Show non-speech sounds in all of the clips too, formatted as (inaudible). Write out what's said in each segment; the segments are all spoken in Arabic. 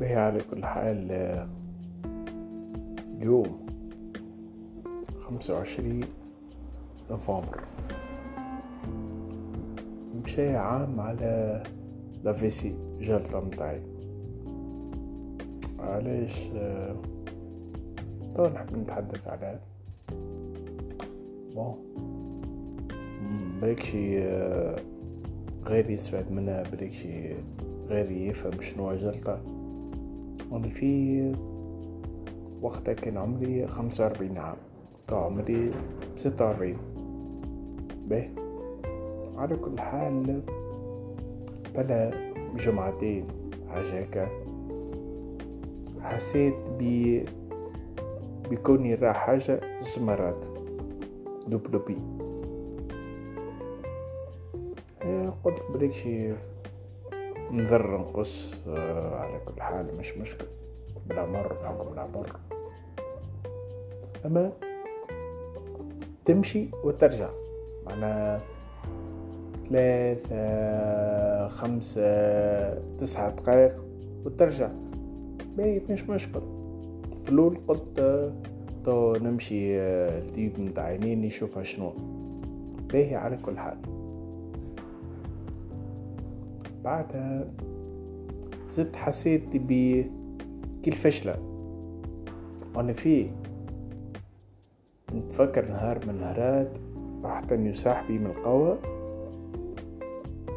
به على كل حال اليوم خمسة وعشرين نوفمبر. مشي عام على لافيسي جلطة متاعي. علاش؟ تو نحب نتحدث على بون بريكشي غير يستفاد منها بريكشي غير يفهم شنو جلطة وأنا في وقتها كان عمري خمسة وأربعين عام. تو عمري ستة وأربعين. به على كل حال بلا جمعتين حاجة حسيت ب بكوني راح حاجة زمرات. دوب دوبي إيه، قلت بريكشي نذر نقص آه، على كل حال مش مشكل. بالعمر بحكم العمر أما تمشي وترجع. معناها ثلاثة خمسة تسعة دقائق وترجع. باهي مش مشكل. في الأول قلت تو نمشي التيب آه، متاع عينين نشوفها شنو. باهي على كل حال. بعدها زدت حسيت ب كل فشلة. وأنا فيه نتفكر نهار من نهارات رحت اني وصاحبي من القهوة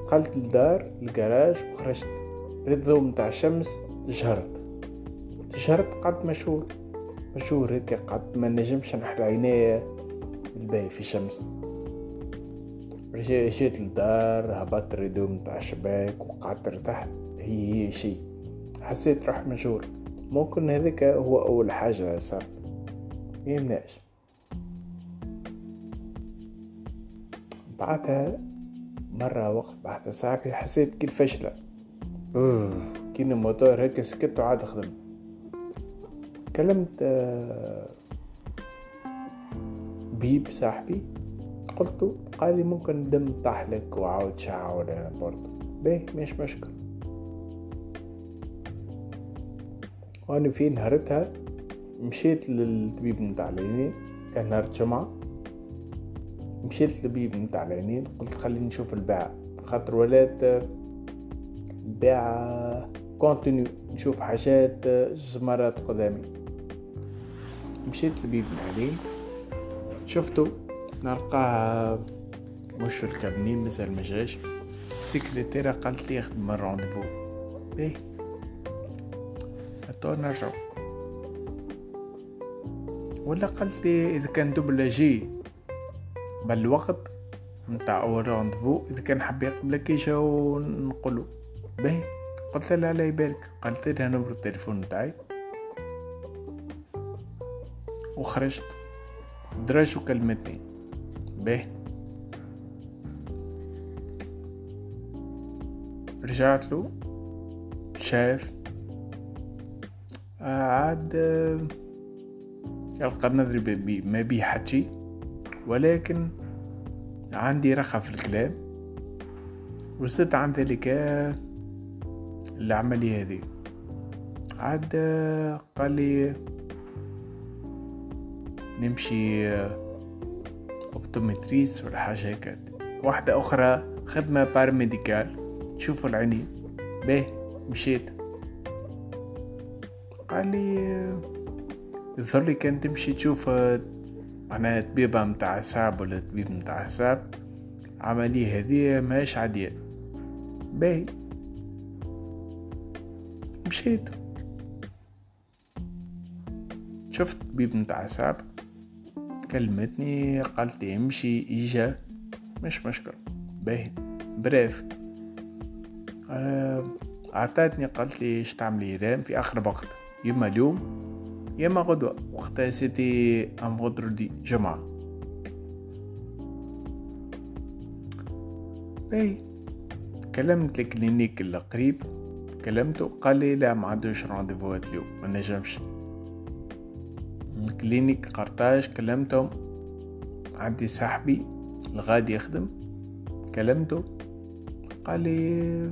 دخلت الدار الجراج وخرجت. ريت متاع الشمس تجهرت. تجهرت قعدت مشهور مشهور هيك قعدت ما نجمش نحل عينيا الباهي في الشمس جيت للدار هبطت الريدو متاع الشباك وقعدت ارتحت هي هي شي. حسيت روح مجهور ممكن هذاك هو أول حاجة صارت. يمناش بعدها مرة وقت بحث صاحبي حسيت كي فشلة كي الموتور هيك سكت وعاد خدم. كلمت آه، بيب صاحبي. قلت قال لي ممكن دم طحلك وعاود شعة ولا برضه باهي مش مشكل وأنا في نهارتها مشيت للطبيب متاع العينين كان نهار جمعة مشيت للطبيب متاع العينين قلت خليني نشوف الباعة. خاطر ولات الباعة continue نشوف حاجات زمرات قدامي. مشيت للطبيب العينين شفتو؟ نلقاه مش في ال cabinet مازال مجاش السكرتيرة قالت لي يخدم ال rendez-vous باهي تو نرجعو. ولا قالت لي إذا كان دوبلاجي بالوقت نتاع أول رونديفو إذا كان حاب يقبلك يجاو نقولو. باهي. قلت لها لا يبارك قالت لها نمر التليفون نتاعي. وخرجت. دراج وكلمتني به رجعت له شاف. عاد يلقى نظري ما بي حكي ولكن عندي رخة في الكلام. وصلت عن ذلك العملية هذه. عاد قال لي نمشي optométriste ولا حاجة هيك واحدة أخرى خدمة بارميديكال تشوفوا العينين به مشيت قال لي يظهر لي كان تمشي تشوف معناها طبيبة متاع حساب ولا طبيب متاع حساب عملية هذه ماهيش عادية باهي مشيت شفت طبيب متاع حساب كلمتني قالت لي امشي إجا. مش مشكل باهي. bref. آه عطاتني قالت لي إيش تعملي؟ IRM في آخر وقت. يما اليوم يما غدوة. وقتها c'était un vendredi جمعة. باهي. كلمت ال clinique القريب كلمته قال لي لا ما عندوش rendez-vous ات اليوم. ما نجمش. كلينيك قرطاج كلمتهم عندي صاحبي الغادي يخدم كلمته قال لي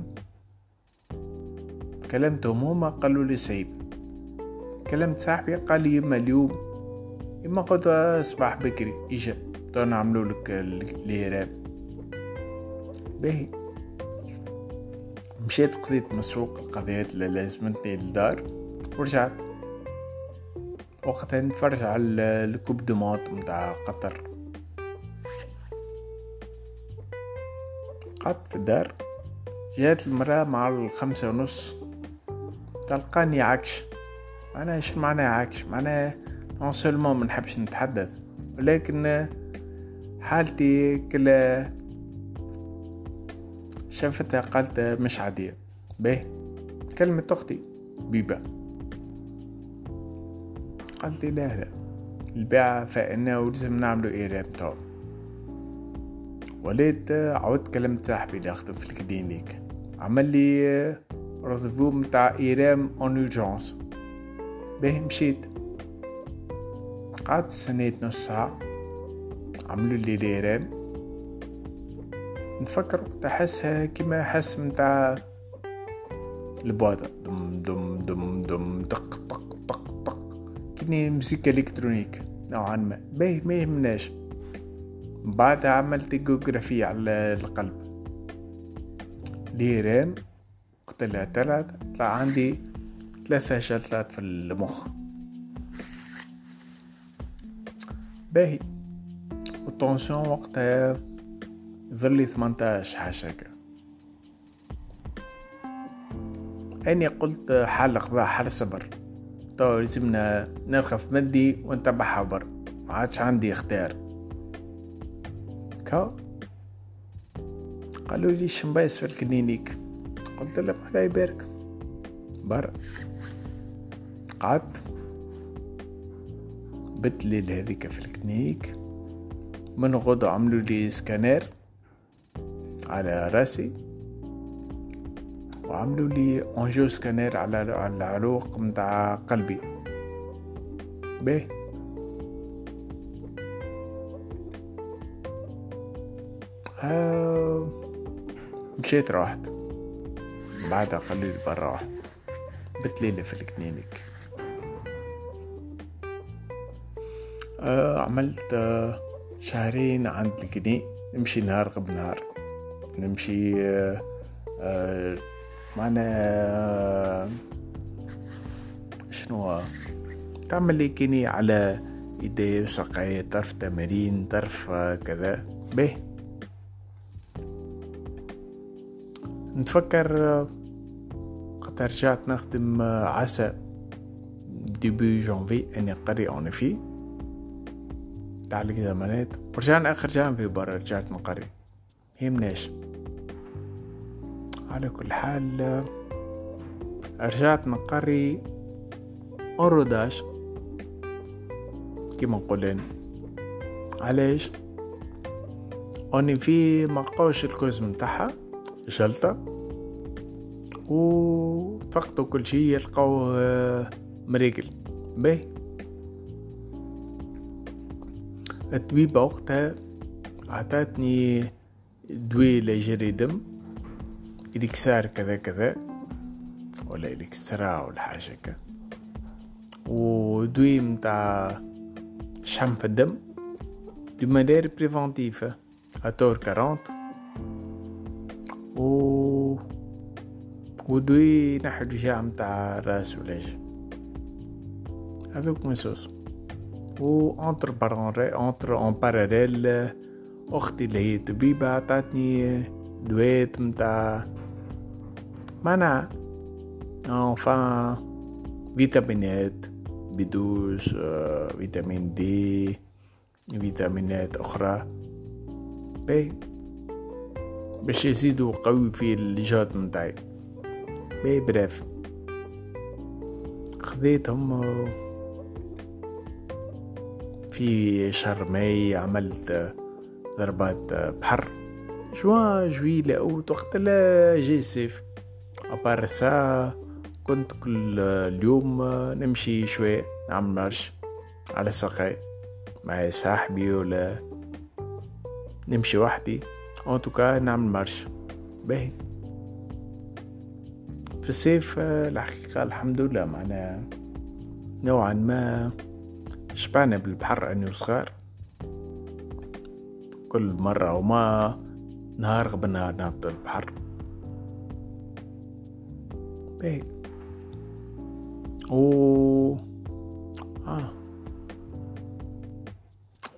كلمتهم هما قالوا لي سيب كلمت صاحبي قال لي يما اليوم يما قلت صباح بكري إجا تو نعملو لك الهرام باهي. مشيت قضيت مسوق القضيات اللي لازمتني للدار ورجعت. وقتها نتفرج على ال coupe du monde متاع قطر. قعدت في الدار. جات المرأة مع الخمسة ونص. تلقاني عكش معناها إيش معناها عكش معناها non seulement منحبش نتحدث ولكن حالتي كلا شافتها قالت مش عادية. باهي كلمة أختي بيبا قالت لي لا لا البيعة فإنه ولازم نعملو IRM تو وليت عودت كلمت صاحبي اللي أخدم في ال clinique. عمل لي rendez-vous متاع IRM en urgence باهي مشيت. قعدت استنيت نص ساعة. عملوا لي l'IRM نفكر وقت احسها كيما حس متاع البواطة. دم دم دم دم دق. كني موسيقى إلكترونيك نوعا ما. باهي ما يهمناش. بعدها عملت جوغرافية على القلب. ليرام وقت اللي طلعت طلع عندي ثلاثة جلطات في المخ. باهي. والطونسيون وقتها ظلي ثمنتاش حاجة هكا. أني قلت حال قضاء حال صبر. تو لازمنا نرخف مدي ونتبع حبر ما عادش عندي اختيار. كا قالوا لي شمبايس في الكلينيك قلت لهم الله يبارك. برا قعدت. بت ليل هذيك في ال clinique من غدو عملوا لي سكانير على راسي. وعملوا لي angio scanner على العروق متاع قلبي. باهي. آه مشيت روحت. بعدها قليل برا. بت ليلة في الكلينيك. آه عملت آه شهرين عند الكني نمشي نهار قبل نهار. نمشي آه آه معنا آه شنو؟ تعمل لي كيني على يدي وساقي طرف تمارين طرف كذا. به. نتفكر قد رجعت نخدم عسى ديبي جانفي أني قري اون فيه تاع الزمانات ورجعنا آخر جانفي برا رجعت نقري يهمناش على كل حال رجعت نقري اوروداش كيما نقولين علاش؟ أني في مقوش الكوز متاعها جلطة. و فقدوا كل شي يلقاو مريقل. باهي. الطبيبة وقتها عطاتني دواء ليجري دم. إليكسار كذا كذا ولا إليكسترا ولا حاجة هكا ودوي متاع شحم في الدم دو مانير بريفونتيف أتور كارونت. و ودوي نحو الوجاع متاع راس ولاج هذوك مسوس و انتر بارونري انتر اون باراليل أختي اللي هي طبيبة عطاتني دوات متاع منع enfin فيتامينات B douze فيتامين D فيتامينات أخرى. باي باش يزيدوا قوي في الجهد متاعي. باي bref خذيتهم في شهر ماي عملت ضربات بحر. جوان جويلة أوت وقت لا جي الصيف أبار سا كنت كل اليوم نمشي شوية نعمل مرش على ساقي. مع صاحبي ولا نمشي وحدي. ان توكا نعمل مرش باهي. في الصيف الحقيقة الحمد لله معنا نوعا ما شبعنا بالبحر أني وصغار. كل مرة وما نهار قبل نهار نهبط البحر. باهي و آه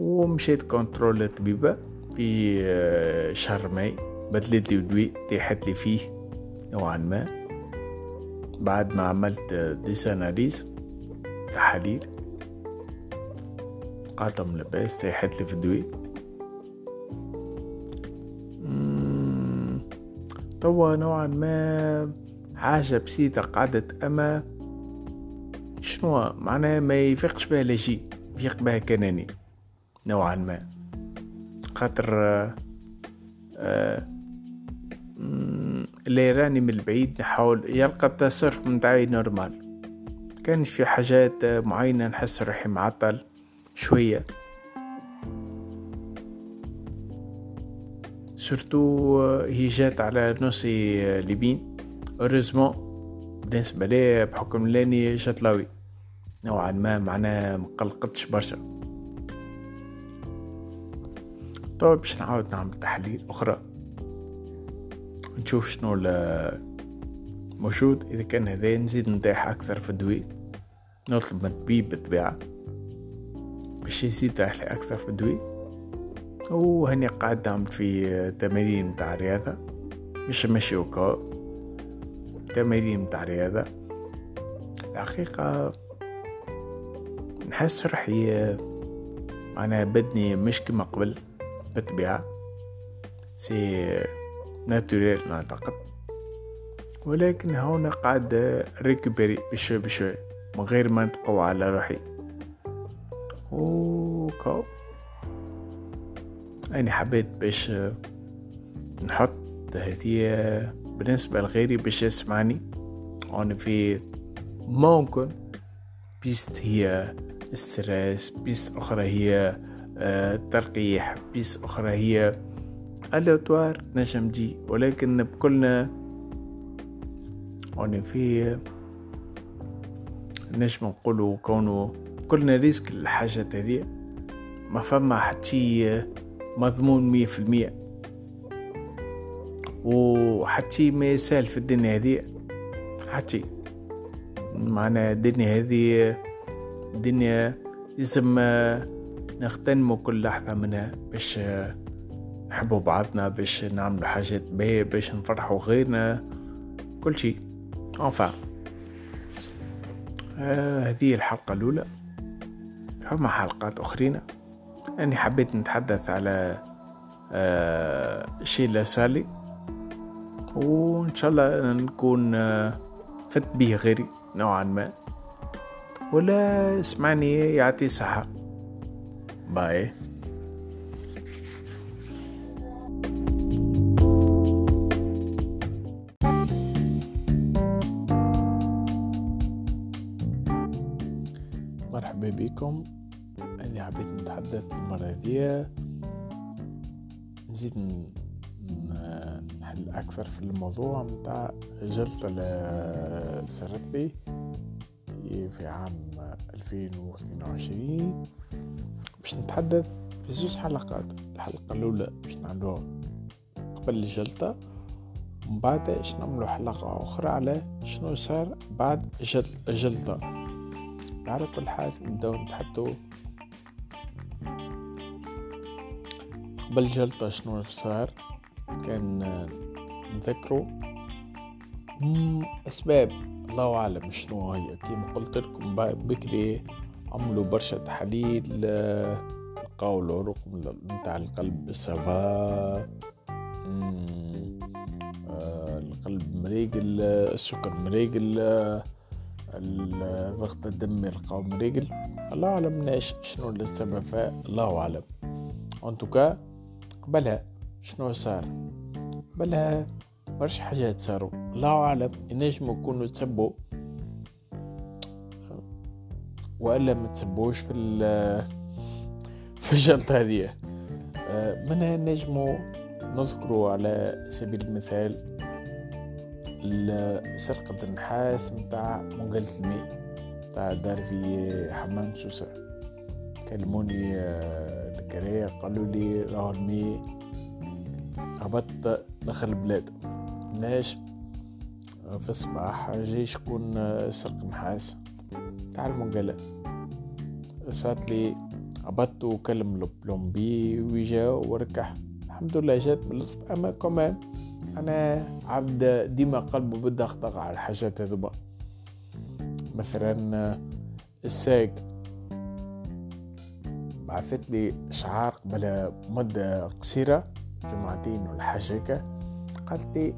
ومشيت contrôle الطبيبة في شهر ماي. بدلت لي ودوي تيحت لي فيه نوعا ما. بعد ما عملت des analyses تحاليل قاتم لباس تيحت لي في الدوي توا نوعا ما حاجة بسيطة قعدت أما شنو معناها ما يفيقش بها لجي يفيق بها كناني نوعا ما. خاطر آه اللي راني من البعيد نحاول يلقى التصرف متاعي نورمال. كانش في حاجات معينة نحس روحي معطل شوية. surtout هي جات على نصي ليمين. heureusement بالنسبة لي بحكم لاني شطلاوي. نوعا ما معناه مقلقتش برشا. طبعا باش نعاود نعمل تحاليل أخرى. نشوف شنو موجود. إذا كان هذا نزيد نطيح أكثر في الدواء نطلب من الطبيب بالطبيعة باش يزيد يطيح أكثر في الدواء وهني قاعد نعمل في تمارين متاع رياضة مش ماشي وكا تمارين متاع رياضة. الحقيقة نحس روحي معناها بدني مش كما قبل بالطبيعة c'est naturel نعتقد ولكن هنا قاعد récupérer بشوي بشوي من غير ما نتقوى على روحي. وكو أنا حبيت باش نحط هذه بالنسبة لغيري باش يسمعني. أنا في ممكن piste هي stress piste أخرى هي تلقيح بيس أخرى هي الأوتوار نجم دي ولكن بكلنا أنا في نجم نقولوا كونه كلنا ريسك الحاجات هذه. ما فما حتى مضمون مية في المية. وحتى ما يسال في الدنيا هذه. حتى معناها الدنيا هذه الدنيا لازم نغتنموا كل لحظة منها باش نحبوا بعضنا باش نعملوا حاجات باهية باش نفرحوا غيرنا كل شيء. Enfin. آه هذه الحلقة الأولى. فما حلقات أخرين. أني حبيت نتحدث على آه الشيء اللي صارلي وإن شاء الله نكون آه فت به غيري نوعا ما. ولا اسمعني يعطي صحة. باي مرحبا بكم. أنا حبيت نتحدث المرة دي نزيد نحل أكثر في الموضوع متاع جلسة اللي صارت لي في عام 2022 باش نتحدث في زوج حلقات. الحلقة الأولى باش نعملوها قبل الجلطة ومن بعد باش نعملو حلقة أخرى على شنو صار بعد الجلطة على كل حال نبداو نتحدثو قبل الجلطة شنو صار. كان نذكرو أسباب. الله أعلم شنو هي. كيما قلت لكم بكري عملوا برشا تحاليل لقاو العروق نتاع القلب سافا. آه، القلب مريقل السكر مريقل ضغط الدم يلقاو مريقل. الله ناش شنو السبب. الله أعلم. انتوكا قبلها شنو صار؟ قبلها برشا حاجات صاروا الله أعلم ينجموا يكونوا تسبوا. وإلا ما تسبوش في (laughs) في الجلطة هذه. منها نجمو نذكروا على سبيل المثال سرقة النحاس متاع منقلة الماء متاع دار في حمام سوسة كلموني آه، الكراية قالوا لي راه الماء هبط لاخر البلاد. ليش في الصباح جاي شكون آه، سرق نحاس تاع المنقلة صارت لي هبطت وكلم البلومبي ويجا وركح. الحمد لله جات باللطف أما كمان أنا عبد ديما قلبه بالدغدغة على الحاجات هذوما. مثلا الساق بعثت لي شعار قبل مدة قصيرة جمعتين ولا حاجة قالت لي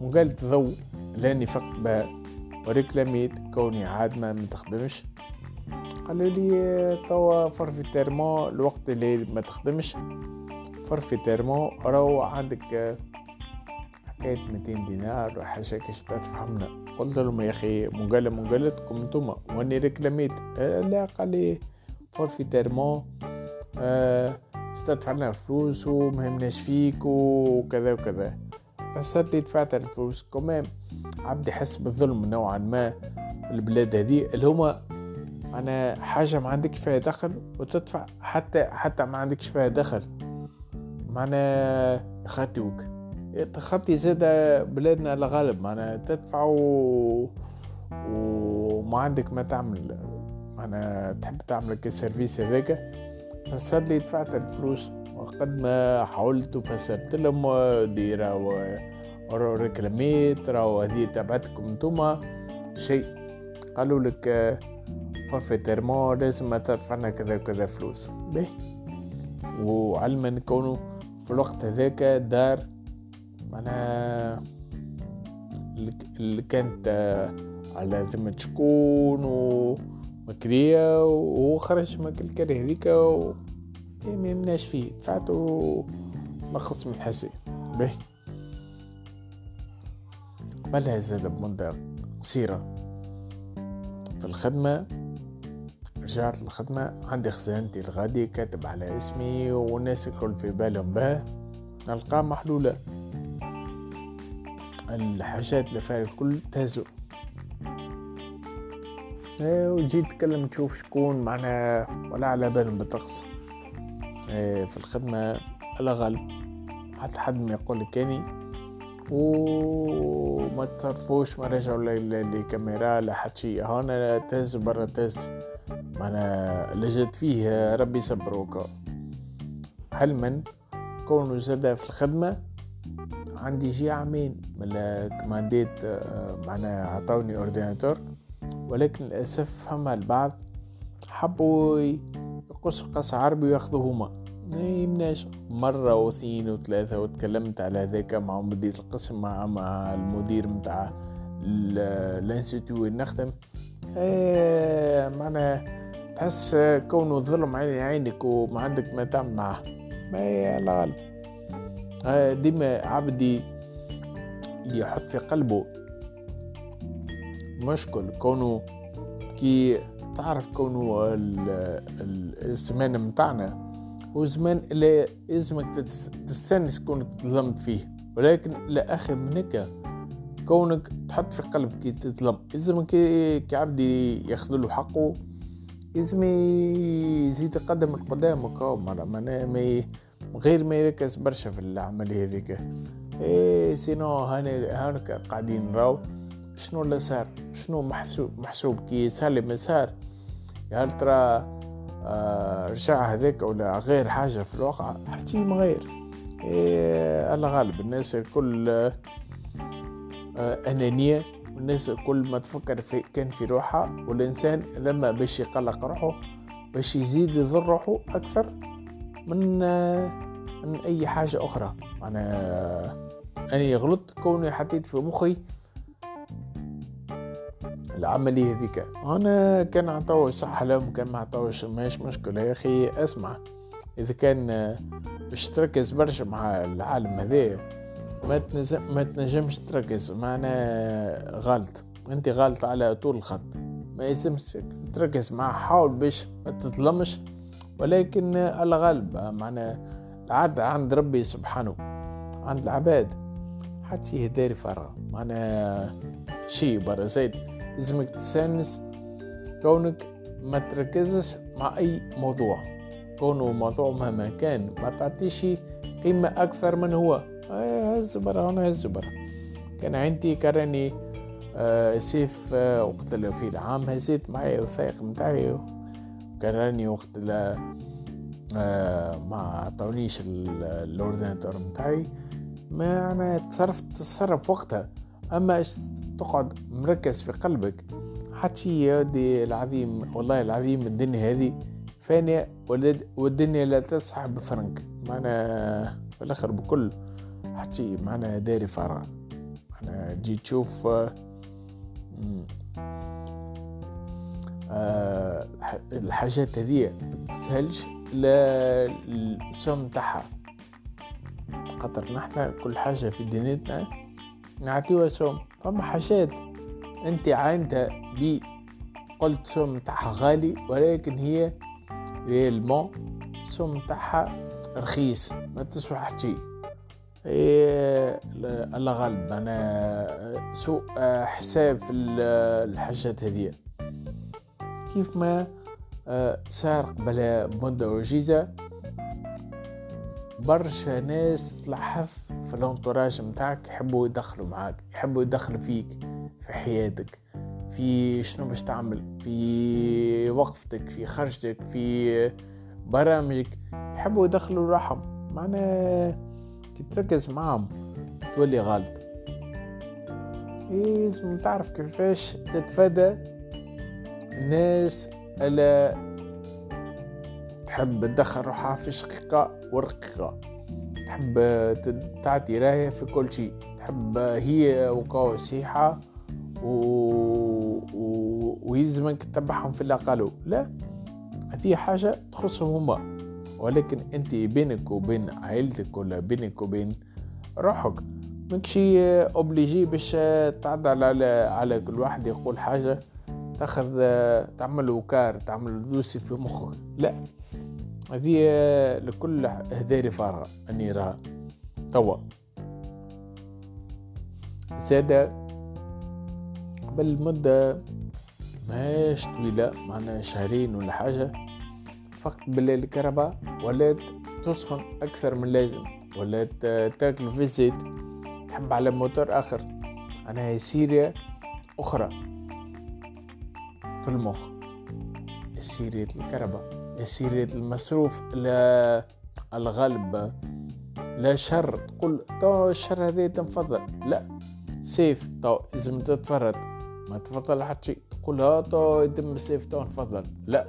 وقالت ضو لأني فقت بها وريكلاميت كوني عاد ما متخدمش. قالوا لي توا فرفي تيرمو الوقت اللي ما تخدمش. فرفي تيرمو راهو عندك حكاية 200 دينار وحاجة كاش تفهمنا. قلت لهم يا أخي مقالة مقالتكم انتوما وأني ريكلاميت. لا. قال لي فورفي تيرمون آه فلوس ومهمناش فيك وكذا وكذا. بس لي دفعت الفلوس. كمان عبد يحس بالظلم نوعا ما في البلاد هذه اللي هما أنا حاجة ما عندك فيها دخل وتدفع حتى حتى ما عندكش فيها دخل. معنا يخاطيوك تخطي زاد بلادنا الغالب معنا تدفع و... وما عندك ما تعمل. معنا تحب تعمل ك service هذاك. فصار لي دفعت الفلوس. وقد ما حاولت وفسرت لهم déjà و ريكلاميت راهو هذه تبعتكم انتوما شيء قالوا لك فورفيتيرمون لازم تدفعنا كذا وكذا فلوس. به. وعلما كونه في الوقت هذاك دار معناها اللي كانت على ذمة شكون ومكرية وهو خرج من الكريه هذيك ما يمناش فيه. دفعته نقص من حسي به قبلها زاد بمدة قصيرة. في الخدمة رجعت الخدمة عندي خزانتي الغادي كاتب على اسمي والناس الكل في بالهم به نلقاه محلولة. الحاجات اللي فيها الكل تهزو. إيه، وجيت تكلم تشوف شكون معنا ولا على بالهم بالطقس. في الخدمة على غالب. حتى حد ما يقول لك كاني وما تصرفوش ما رجعوا لكاميرا لا حد شيء. هنا تهز برا تهز. معنا لجت فيه ربي يصبروك. حلما كونه زاد في الخدمة عندي جي عامين من كمانديت آه، معنا عطاوني اورديناتور ولكن للأسف هم البعض حبوا يقصوا قص عربي وياخذوا هما يمناش مرة واثنين وثلاثة وتكلمت على ذاك مع مدير القسم مع مع المدير متاع الانستيتيو وين نخدم إيه معناها تحس كونه ظلم عيني عينك وما عندك ما تعمل معاه ما على غالب ديما عبدي يحط في قلبه مشكل كونه كي تعرف كونه الزمان متاعنا هو زمان اللي يلزمك تستنس كونك تظلمت فيه ولكن لآخر من هيك كونك تحط في قلبك كي تظلم يلزمك كي عبدي ياخذ له حقه لازم يزيد يقدم القدام وكاو ما غير ما يركز برشا في العملية هذيك. إيه sinon هاني هانك قاعدين نراو شنو اللي صار؟ شنو محسوب محسوب؟ كي صار لي مسار هل ترى آه رجع هذاك ولا غير حاجة في الواقع؟ حكي ما غير. إيه الله غالب الناس الكل آه أنانية والناس الكل ما تفكر في كان في روحها والإنسان لما باش يقلق روحه باش يزيد يضر روحه أكثر من من أي حاجة أخرى. أنا أنا غلطت كوني حطيت في مخي العملية هذيك. أنا كان عطاو صح لهم كان ما عطاوش ماش مشكلة يا أخي أسمع. إذا كان باش تركز برشا مع العالم هذا ما ما تنجمش تركز معنا غلط. أنت غلط على طول الخط. ما يلزمش تركز معاه حاول باش ما تظلمش ولكن الغالب معنا العدل عند ربي سبحانه عند العباد. حتى شي داري فراغ معنا شي برا زايد لازمك تستانس كونك ما تركزش مع أي موضوع. كونه موضوع مهما كان ما تعطيش قيمة أكثر من هو. آه، هز برا هنا هز برا كان عندي كراني آه سيف آه وقت في العام هزيت معي وثائق متاعي كراني وقت آه ما عطونيش الاورديناتور متاعي ما أنا تصرفت تصرف وقتها. أما تقعد مركز في قلبك حتى يا ودي العظيم والله العظيم الدنيا هذه فانية والدنيا لا تسحب بفرنك. معنا في الآخر بكل حتى معنا داري فراغ معنا جي تشوف آه الحاجات هذه متسهلش السم تاعها. خاطر نحنا كل حاجة في دنيتنا نعطيوها سم فما حاجات أنت عاينتها ب قلت سم تاعها غالي ولكن هي réellement سم تاعها رخيص ما تسوى حتى إيه الله غالب. أنا سوء حساب في الحاجات هذه كيف ما صار قبل مدة وجيزة برشا ناس تلاحظ في الانتوراج متاعك يحبوا يدخلوا معاك يحبوا يدخلوا فيك في حياتك في شنو باش تعمل في وقفتك في خرجتك في برامجك يحبوا يدخلوا روحهم معنا كي تركز معهم تولي غلط. لازم تعرف كيفاش تتفادى الناس اللي تحب تدخل روحها في شقيقة ورقيقة. تحب تعطي راية في كل شيء. تحب هي وقوة سيحة و... و... ويلزمك تتبعهم في الأقل لا هذه حاجة تخصهم هما. ولكن أنت بينك وبين عائلتك ولا بينك وبين روحك مكشي اوبليجي باش تعدل على على كل واحد يقول حاجة تاخذ تعمل وكار تعمل دوسي في مخك. لا. هذه لكل هذاري فارغة. أني راها توا. زادة قبل مدة ماش طويلة معنا شهرين ولا حاجة. فقط بالليل الكهرباء ولات تسخن أكثر من لازم ولات تاكل في الزيت. تحب على موتور آخر. أنا سيريا أخرى في المخ. سيرية الكهرباء. سيرية المصروف لا الغلب لا شر. تقول تو الشر هذا تنفضل. لا سيف. تو لازم تتفرد. ما تفضل حتى شيء. تقول ها تو يتم السيف تو نفضل لا.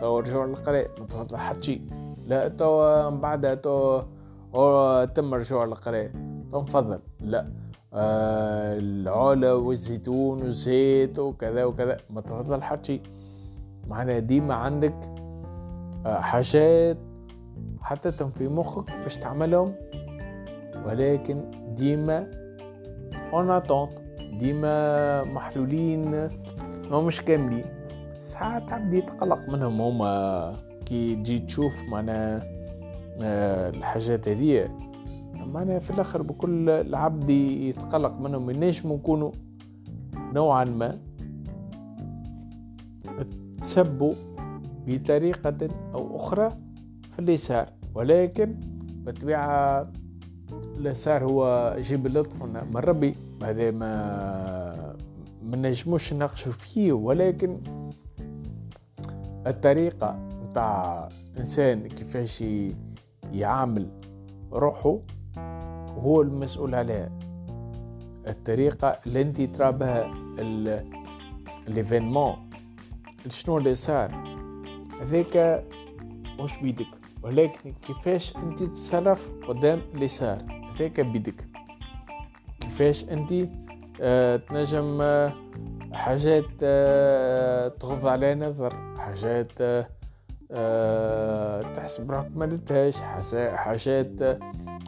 تو رجوع للقراء ما تفضل حتى شيء. لا تو من بعدها تو تم رجوع للقراء تو نفضل لا. آه العلا والزيتون والزيت وكذا وكذا. ما تفضل حتى شيء. معناها ديما عندك حاجات حطيتهم في مخك باش تعملهم. ولكن ديما en attente ديما محلولين ما مش كاملين. ساعات عبد يتقلق منهم هما. كي تجي تشوف معنا آه، الحاجات هذيا معنا في الآخر بكل العبد يتقلق منهم. ينجموا يكونوا نوعا ما تسبوا بطريقة أو أخرى في اليسار. ولكن بالطبيعة اليسار هو جيب اللطف من ربي. هذا ما ما نجموش نناقشوا فيه. ولكن الطريقة نتاع الإنسان كيفاش يعامل روحه هو المسؤول عليها. الطريقة اللي أنت ترى بها ليفينمون شنو اللي صار هذاك مش بيدك؟ ولكن كيفاش أنت تتصرف قدام اللي صار هذاك بيدك. كيفاش أنت آه تنجم آه حاجات آه تغض على نظر حاجات تحسب روحك ما درتهاش حاجات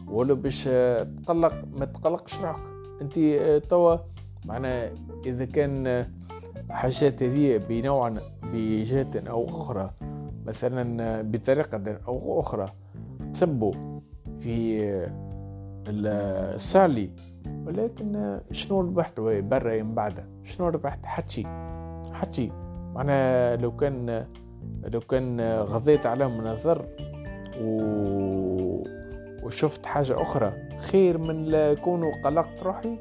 ولا باش تقلق ما تقلقش روحك. أنت توا معنا إذا كان حاجات هذه بنوع بجهة أو أخرى. مثلا بطريقة أو أخرى تسبوا في السالي. ولكن شنو ربحت؟ برا من بعد. شنو ربحت؟ حتى حتى معناها لو كان لو كان غضيت على منظر و... وشفت حاجة أخرى. خير من كونه قلقت روحي.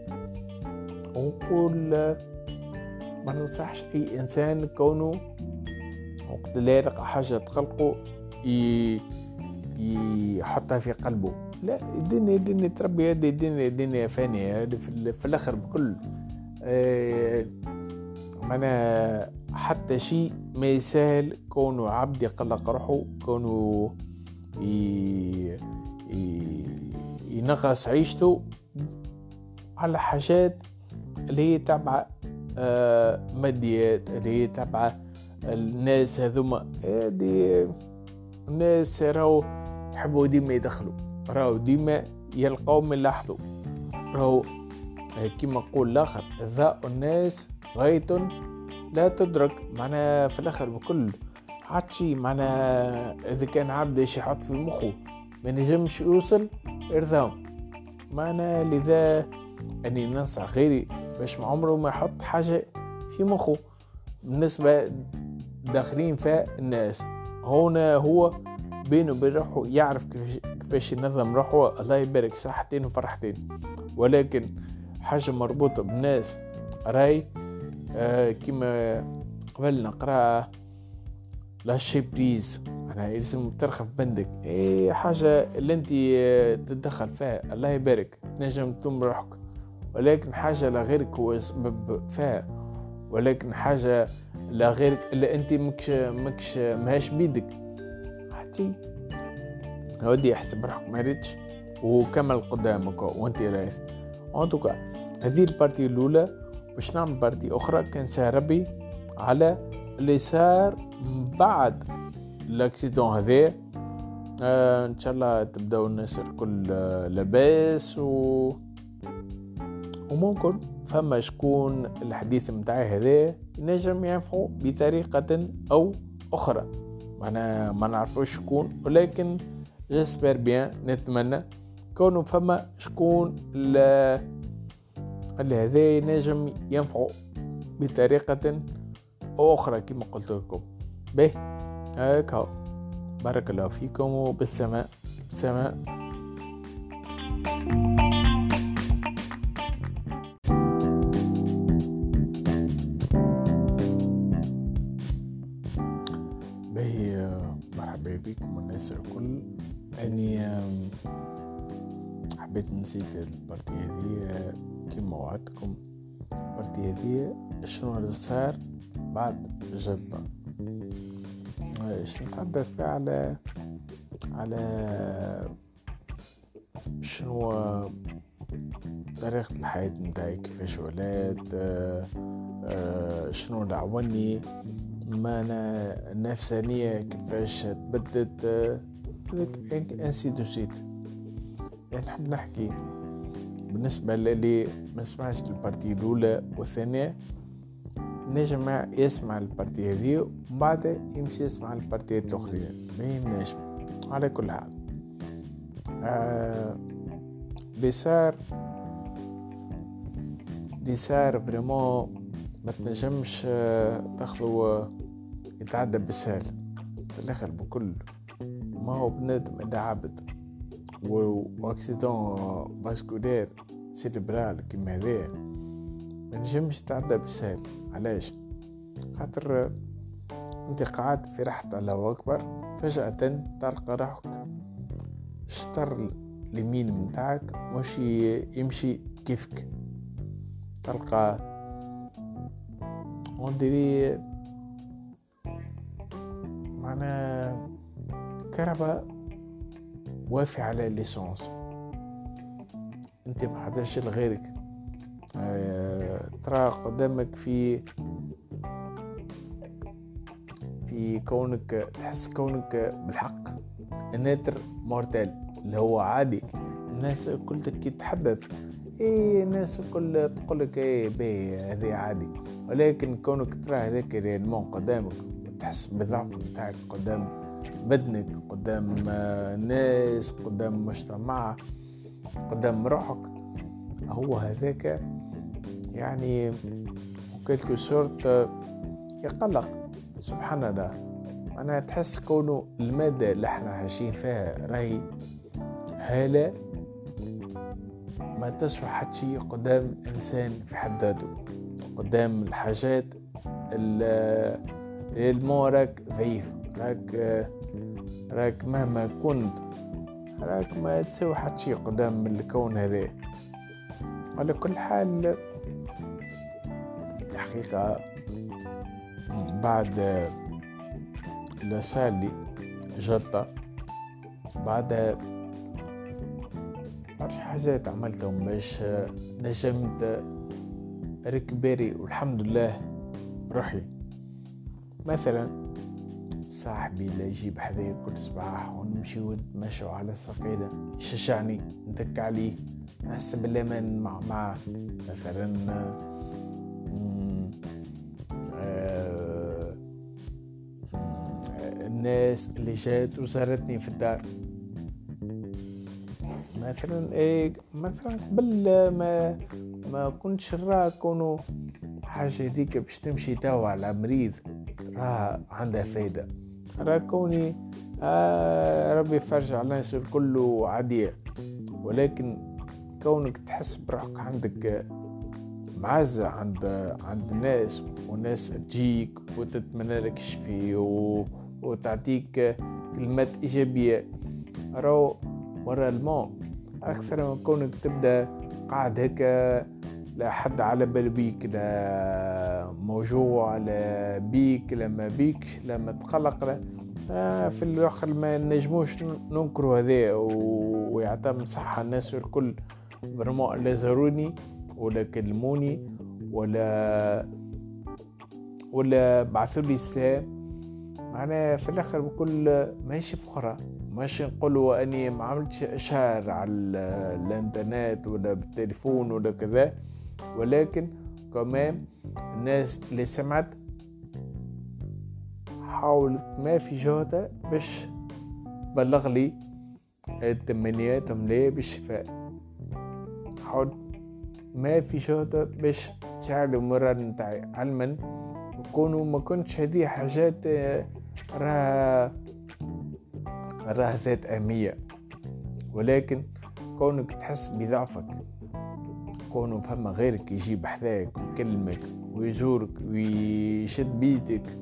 ونقول ما ننصحش أي إنسان كونه وقت لا يلقى حاجة تقلقه ي... يحطها في قلبه. لا الدنيا الدنيا تربي هذه الدنيا الدنيا فانية في, في الآخر بكل. آه معناها حتى شيء ما يسهل كونه عبد يقلق روحه كونه ينغص عيشته على حاجات اللي هي تبع آه، ماديات اللي هي تبع الناس هذوما هذه الناس راهو يحبوا ديما يدخلوا راهو ديما يلقاو من يلاحظوا راهو كيما نقول الآخر ذا الناس غاية لا تدرك. معناها في الآخر بكل عادشي معناها إذا كان عبد إيش يحط في مخه ما نجمش يوصل ارضاهم معناها لذا أني ننصح غيري باش عمره ما يحط حاجة في مخه. بالنسبة داخلين فيها الناس. هنا هو بينه وبين روحه يعرف كيفاش ينظم روحه. الله يبارك صحتين وفرحتين. ولكن حاجة مربوطة بالناس. راي آه كما قبل نقرأ لا شي بليز أنا لازم ترخف بندك. اي حاجة اللي أنت تتدخل فيها. الله يبارك تنجم تلوم روحك. ولكن حاجة لغيرك هو سبب فيها. ولكن حاجة لغيرك اللي انت مكش مكش ماهاش بيدك. حتى ودي أحسب روحك ما ريتش وكمل قدامك وانت رايث en tout cas هذه ال partie الأولى باش نعمل partie أخرى. كان ربي على اللي صار بعد ال accident هذا. آه إن شاء الله تبداو الناس الكل آه لاباس و وممكن فما شكون الحديث متاعي هذا ينجم ينفعو بطريقة أو أخرى. أنا ما نعرفوش شكون ولكن j'espère bien نتمنى كونه فما شكون اللي هذا ينجم ينفعو بطريقة أخرى كما قلت لكم. به هكا بارك الله فيكم وبالسماء. بالسماء باهي نسيت ال partie هذه كيما وعدتكم. ال partie هذه شنو اللي صار بعد جلطة إيش نتحدث فيه على على شنو طريقة الحياة متاعي كيفاش ولات؟ آه، آه، شنو عاوني ما أنا النفسانية كيفاش تبدت؟ هذاك ainsi de suite يعني نحب نحكي بالنسبة للي ما سمعش ال partie الأولى والثانية نجم يسمع ال partie هذي ومن بعد يمشي يسمع البارتيات الأخرين ما ينجم على كل حال. آه بيسار ديسار vraiment ما تنجمش آه تاخذو يتعدى بسهل في الآخر بكل. ما هو بنادم الا عبد. و accident vasculaire cérébral كيما هذايا ما نجمش تعدى بسهل علاش؟ خاطر انت قاعد في راحة الله أكبر. فجأة تلقى روحك شطر اليمين متاعك مش يمشي كيفك. تلقى اندري معنا كهرباء وافي على الليسونس انت محتاجش لغيرك. آه، ترى قدامك في في كونك تحس كونك بالحق. الناتر مورتال اللي هو عادي. الناس الكل تتحدث إيه الناس الكل تقول لك إيه باهي هذه عادي. ولكن كونك ترى هذاك réellement قدامك تحس بالضعف بتاعك قدام بدنك قدام الناس قدام مجتمع قدام روحك. هو هذاك يعني quelque sorte يقلق. سبحان الله. أنا تحس كونه المادة اللي إحنا عايشين فيها راهي هالة ما تسوى حد شيء قدام إنسان في حد ذاته. قدام الحاجات اللي راك ضعيف. راك راك مهما كنت راك ما تسوي حد شي قدام الكون هذا. على كل حال الحقيقة بعد لسالي جلطة بعد برشا حاجات عملتهم باش نجمت ركبيري والحمد لله روحي. مثلا صاحبي اللي يجيب حذايا كل صباح ونمشي ونتمشوا على السقيلة يشجعني نتك عليه. نحس بالأمان مع معه مثلا آه، الناس اللي جات وزارتني في الدار. مثلا إيه مثلا قبل ما ما كنتش نرى كونوا حاجة هذيك باش تمشي توا على مريض. راه عندها فايدة. راه كوني آه ربي يفرج على الناس الكل عادية. ولكن كونك تحس بروحك عندك معزة عند عند الناس والناس تجيك وتتمنى لك الشفي وتعطيك كلمات إيجابية. راهو الماء أكثر من كونك تبدأ قاعد هكا لا حد على بال بيك لا موجوع لا بيك لا ما بيك لا تقلق لا. آه في الآخر ما نجموش ننكروا هذا ويعطى صحة الناس الكل برمو لا زاروني ولا كلموني ولا ولا بعثوا لي سلام معناها في الآخر بكل ماشي فخرة ماشي نقولوا أني ما عملتش اشهار على الإنترنت ولا بالتليفون ولا كذا. ولكن كمان الناس اللي سمعت حاولت ما في جهدها باش بلغ لي تمنياتهم لي بالشفاء. حاولت ما في جهدها باش تشعل المرض نتاعي علما يكونوا ما كنتش هذه حاجات راها راها ذات أهمية. ولكن كونك تحس بضعفك. كونه فما غيرك يجيب حذاك ويكلمك ويزورك ويشد بيدك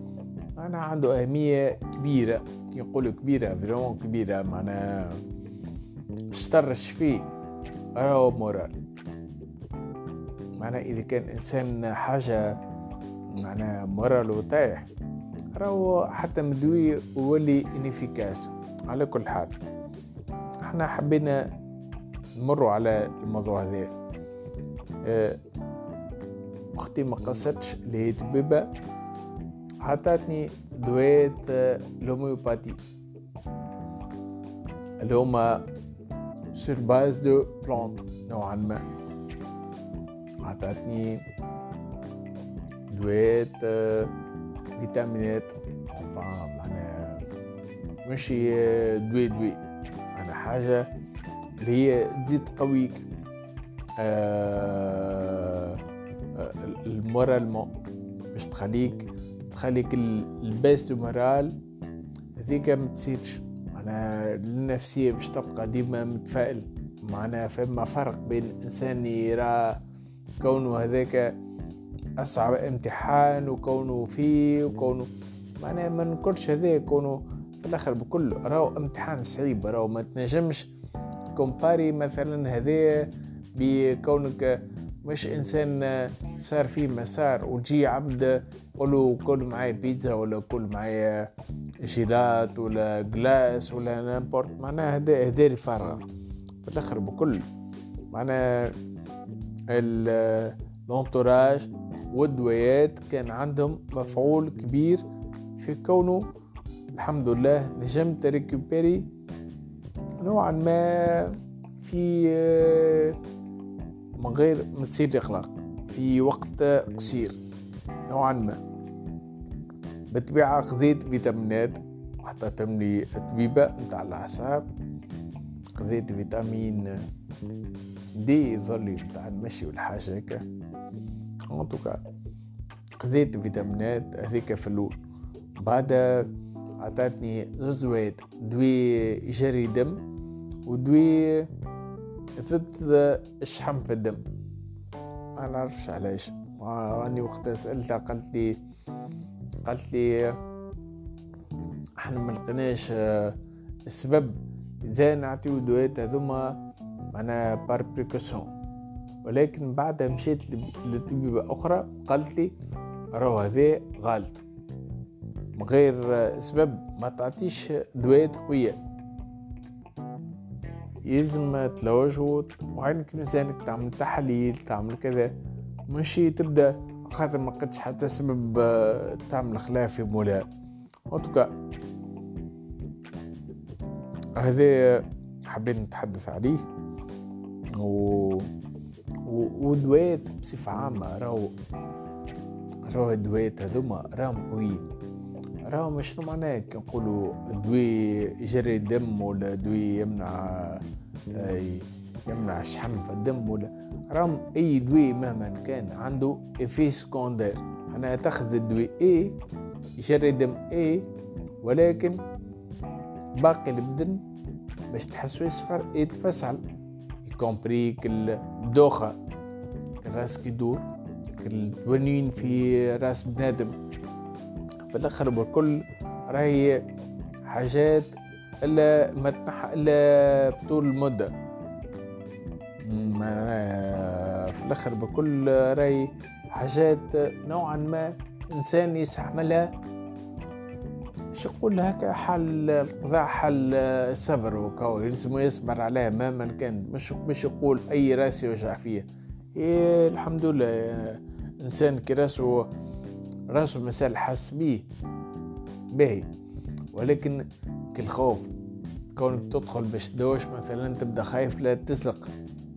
معناها عنده أهمية كبيرة كي كبيرة vraiment كبيرة معناها اشترش فيه. راهو moral معناها إذا كان إنسان حاجة معناها moral و طايح راهو حتى مدوي وولي inefficace على كل حال إحنا حبينا نمروا على الموضوع هذا. أختي ما قصتش اللي هي عطاتني دوات ال homéopathie اللي هما sur base de plantes نوعا ما. عطاتني دوات فيتامينات. معناها ماشي دوي دوي. معناها حاجة اللي هي تزيد تقويك آه، آه، ال moralement باش تخليك تخليك ال baisse de moral هذيك ما تصيرش معناها النفسية باش تبقى ديما متفائل. معناها فما فرق بين الإنسان يرى كونه هذاك أصعب امتحان وكونه فيه وكونه معناها ما نقولش هذا كونه في الآخر بكل راهو امتحان صعيب راهو ما تنجمش comparé مثلا هذا بكونك مش إنسان صار فيه مسار وتجي عبد قولوا كل معايا بيتزا ولا كل معايا جيلات ولا glace ولا n'importe معناها هدا هداري فارغة في الآخر بكل. معناها ال entourage والدويات كان عندهم مفعول كبير في كونه. الحمد لله نجمت ريكوبيري نوعا ما في من غير مسير إغلاق في وقت قصير نوعا ما. بالطبيعة خذيت فيتامينات حتى تملي الطبيبة نتاع الأعصاب خذيت فيتامين دي يظل بتاع المشي والحاجة هكا. انطوكا خذيت فيتامينات هذيك في الأول. بعد عطاتني زوزوات دوي جري دم ودوي ضد الشحم في الدم. ما نعرفش علاش. راني وقتها سألتها قالت لي قالت لي إحنا ما لقيناش السبب إذا نعطيو دوات هذوما معناها par précaution ولكن بعدها مشيت لطبيبة أخرى قالت لي راهو هذا غلط. من غير سبب. ما تعطيش دوات قوية. يلزم تلوج وعينك لسانك تعمل تحاليل تعمل كذا. ماشي تبدأ. خاطر ما قدش حتى سبب تعمل خلاف في مولاها اوتوكا هذا حبيت نتحدث عليه. و... ودوات بصفة عامة راهو راهو الدوات هذوما راهم قويين راهو مش معناه كي دوي يجري الدم ولا دوي يمنع يمنع الشحم في الدم ولا راهم أي دوي مهما كان عنده effet secondaire أنا تاخذ الدوي اي يجري الدم اي ولكن باقي البدن باش تحسو يصفر يتفسعل يكومبري كل دوخة الراس كيدور التونين في راس بنادم. في الآخر بكل راهي حاجات الا ما الا المدة. في الآخر بكل راهي حاجات نوعا ما إنسان يستحملها شو يقول هكا؟ حل القضاء حل الصبر وكاو يلزم يصبر عليه مهما كان. مش مش يقول أي راسي وجع فيه إيه الحمد لله إنسان كي راسو راسو مسال حس بيه باهي. ولكن كالخوف كونك تدخل باش تدوش مثلا تبدا خايف لا تسلق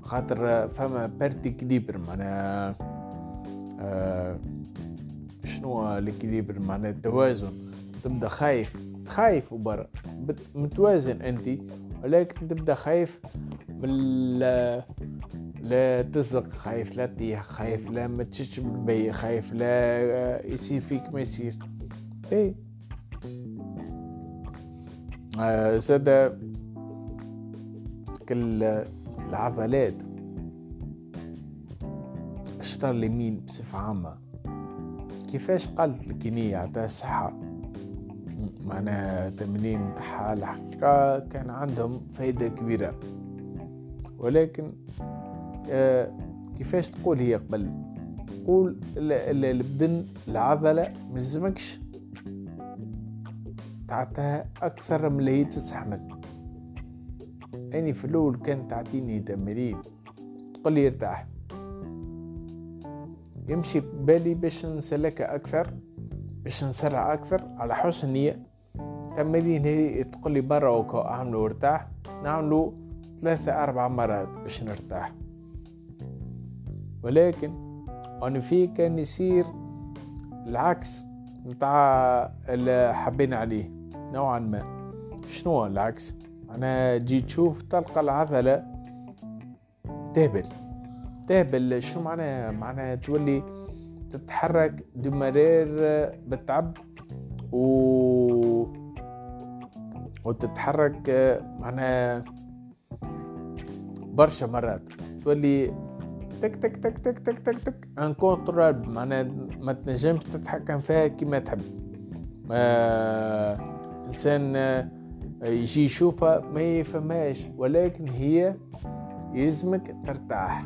خاطر فما partie équilibre معناها آه شنو ال équilibre معناها؟ التوازن. تبدا خايف خايف وبرا. متوازن أنت ولكن تبدا خايف من لا تزق خايف لا تطيح خايف لا ما تشش بالبي خايف لا يصير فيك ما يصير. إيه. آه سادة كل العضلات الشطر اليمين بصفة عامة. كيفاش قالت الكينية؟ عطاها الصحة. معناها تمرين نتاعها الحقيقة كان عندهم فايدة كبيرة. ولكن آه كيفاش تقول هي قبل؟ تقول البدن العضلة ملزمكش تعطيها أكثر من اللي تستحمل. أني في الأول كانت تعطيني تمرين. تقول لي ارتاح. يمشي ببالي باش نسلكها أكثر باش نسرع أكثر على حسن نية تمارين هي تقول لي برا وكو أعملو ارتاح نعملو ثلاثة أربع مرات باش نرتاح. ولكن أنا في كان يصير العكس نتاع اللي حابين عليه. نوعا ما. شنو العكس؟ أنا جيت تشوف تلقى العضلة تهبل. تهبل شنو معناها؟ معناها تولي تتحرك دمرير بالتعب و وتتحرك معناها برشا مرات. تولي تك تك تك تك تك تك تك انكونترول معناها ما تنجمش تتحكم فيها كيما تحب. ما انسان يجي يشوفها ما يفهمهاش ولكن هي يلزمك ترتاح.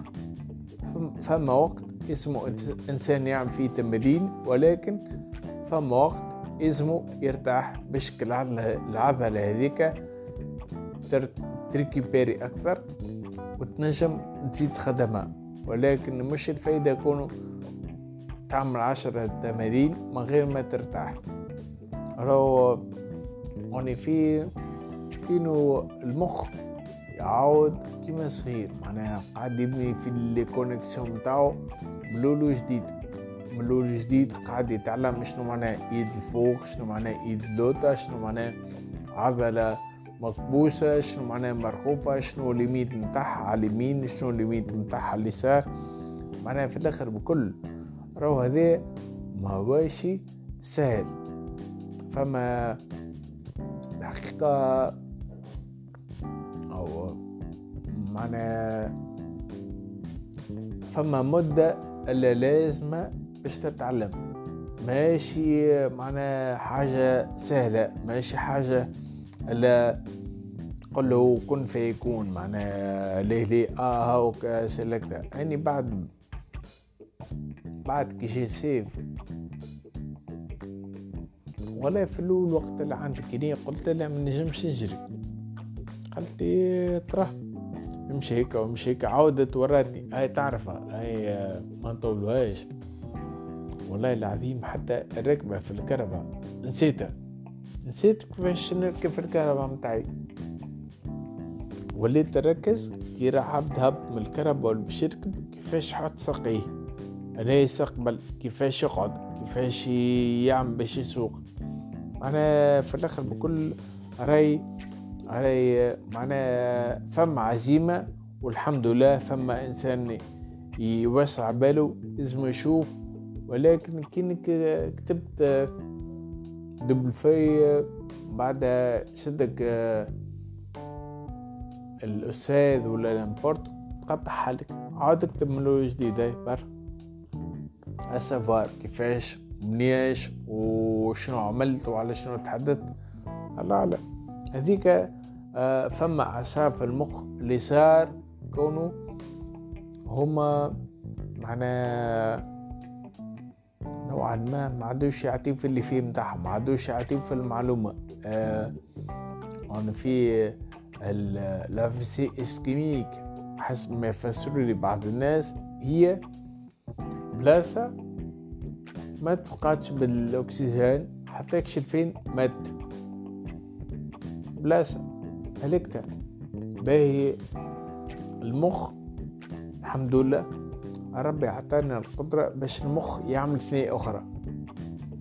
فما وقت اسمه إنسان يعمل فيه تمرين ولكن فما وقت اسمه يرتاح باش العضلة هذيك ت récupérer أكثر وتنجم تزيد خدمها. ولكن مش الفايدة يكونوا تعمل عشرة تمارين من غير ما ترتاح. راهو هوني في كينو المخ يعاود كيما صغير معناها قاعد يبني في ال connexions نتاعو بلولو جديد. من جديد قاعد يتعلم شنو معناه إيد الفوق شنو معناه إيد اللوطة شنو معناه عضلة مقبوسة شنو معناها مرخوفة شنو limite متاعها على اليمين شنو limite متاعها على اليسار. معناها في الآخر بكل راهو هذا ما سهل. فما الحقيقة أو معناها فما مدة اللي لازمة باش تتعلم. ماشي معناها حاجة سهلة ماشي حاجة إلا قل له كن فيكون معناها ليه ليه؟ آه هاو سلكتا اني بعد بعد كي جي سيف ولا في الأول وقت اللي عندك. كنية قلت لا ما نجمش نجري. قالت لي ترى امشي هيك ومشي هيك. عاودت وراتني هاي تعرفها. هاي ما نطولوهاش والله العظيم حتى الركبة في الكربة نسيتها. نسيت كيفاش نركب في الكهرباء متاعي. وليت نركز كي راح هب من الكهرباء باش يركب كيفاش يحط ساقيه. أنا يستقبل كيفاش يقعد كيفاش يعمل باش يسوق. أنا في الآخر بكل رأي رأي معناها فما عزيمة والحمد لله فما إنسان يوسع باله لازم يشوف. ولكن كي كتبت دبل في بعد شدك الأستاذ ولا لامبورت تقطع حالك. عاد اكتب منو جديد هاي بر السفار كيفاش؟ منيش وشنو عملت وعلى شنو تحدثت. لا لا. هذيك آه، فما أعصاب في المخ اللي صار كونه هما معناه نوعا ما ما عادوش يعطيو في اللي فيه متاعهم ما عادوش يعطيو في المعلومة. آه أنا في لافسي إسكيميك حسب ما يفسروا لي بعض الناس هي بلاصة ما تسقطش بالأكسجين حتى يكشف فين؟ مات. بلاصة هلكتها باهي. المخ الحمد لله. ربي عطانا القدرة باش المخ يعمل ثنية أخرى.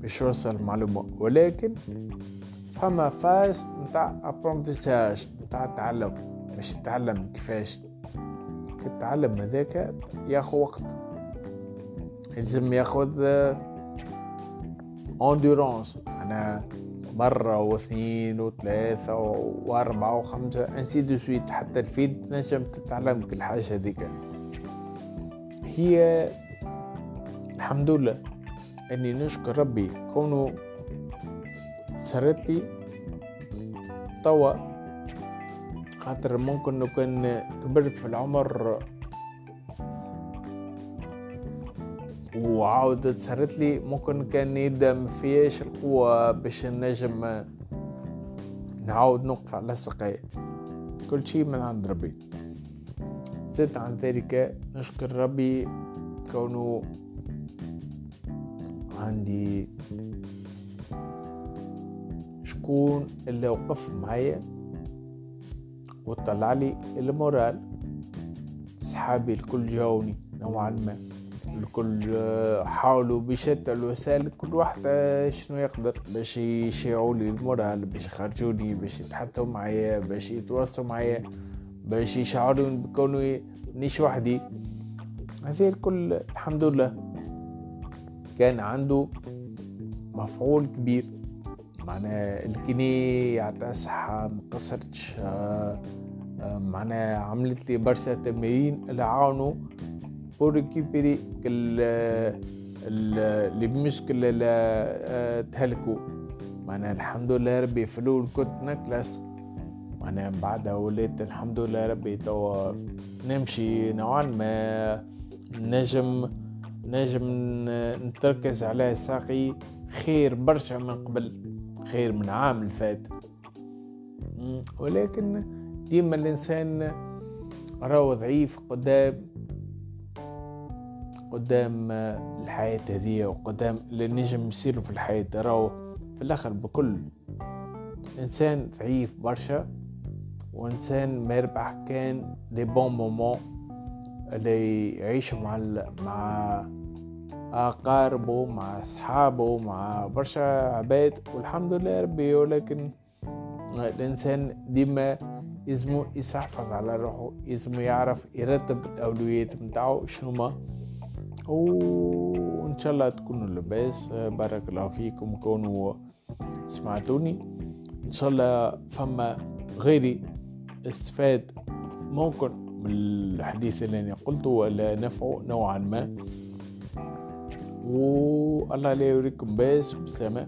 باش يوصل المعلومة. ولكن فما فاز نتاع ابرونتيساج نتاع التعلم باش تتعلم كيفاش. التعلم هذاك ياخذ وقت. يلزم ياخذ endurance أنا مرة واثنين وثلاثة وأربعة وخمسة ainsi de suite حتى الفيد تنجم تتعلم كل حاجة هذيك. هي الحمد لله إني نشكر ربي كونه صارت لي توا خاطر ممكن لو كان كبرت في العمر وعاودت صارت لي ممكن كان يبدا ما فياش القوة باش نجم نعاود نوقف على سقايا كل شيء من عند ربي. زدت عن ذلك نشكر ربي كونه عندي شكون اللي وقف معايا وطلع لي المورال. صحابي الكل جاوني نوعا ما. الكل حاولوا بشتى الوسائل كل واحد شنو يقدر باش يشيعوا لي المورال باش يخرجوني باش يتحدثوا معايا باش يتواصلوا معايا باش يشعرون بكوني نيش وحدي. هذه الكل الحمد لله كان عنده مفعول كبير. معناه الكني يعطى صحة مقصرتش آه، آه، معناه عملت لي برشا تمارين اللي عاونوا pour récupérer اللي مشكلة اللي آه، تهلكوا معناها الحمد لله ربي في الأول كنت نكلس معناها بعدها وليت الحمد لله ربي توا نمشي نوعا ما. نجم نجم نتركز على ساقي خير برشا من قبل خير من عام الفات. ولكن ديما الإنسان راهو ضعيف قدام. قدام الحياة هذه وقدام اللي نجم يصير في الحياة. راهو في الآخر بكل إنسان ضعيف برشا وإنسان ما يربح كان لي بون مومون اللي يعيش مع مع أقاربه مع أصحابه مع برشا عباد. والحمد لله ربي ولكن الإنسان ديما يزمو يحافظ على روحه يزمو يعرف يرتب الأولويات متاعو شنو وإن شاء الله تكونوا لباس بارك الله فيكم كونوا سمعتوني. إن شاء الله فما غيري استفاد ممكن من الحديث اللي أنا قلته ولا نفعه نوعا ما. والله لا يوريكم باس بالسماء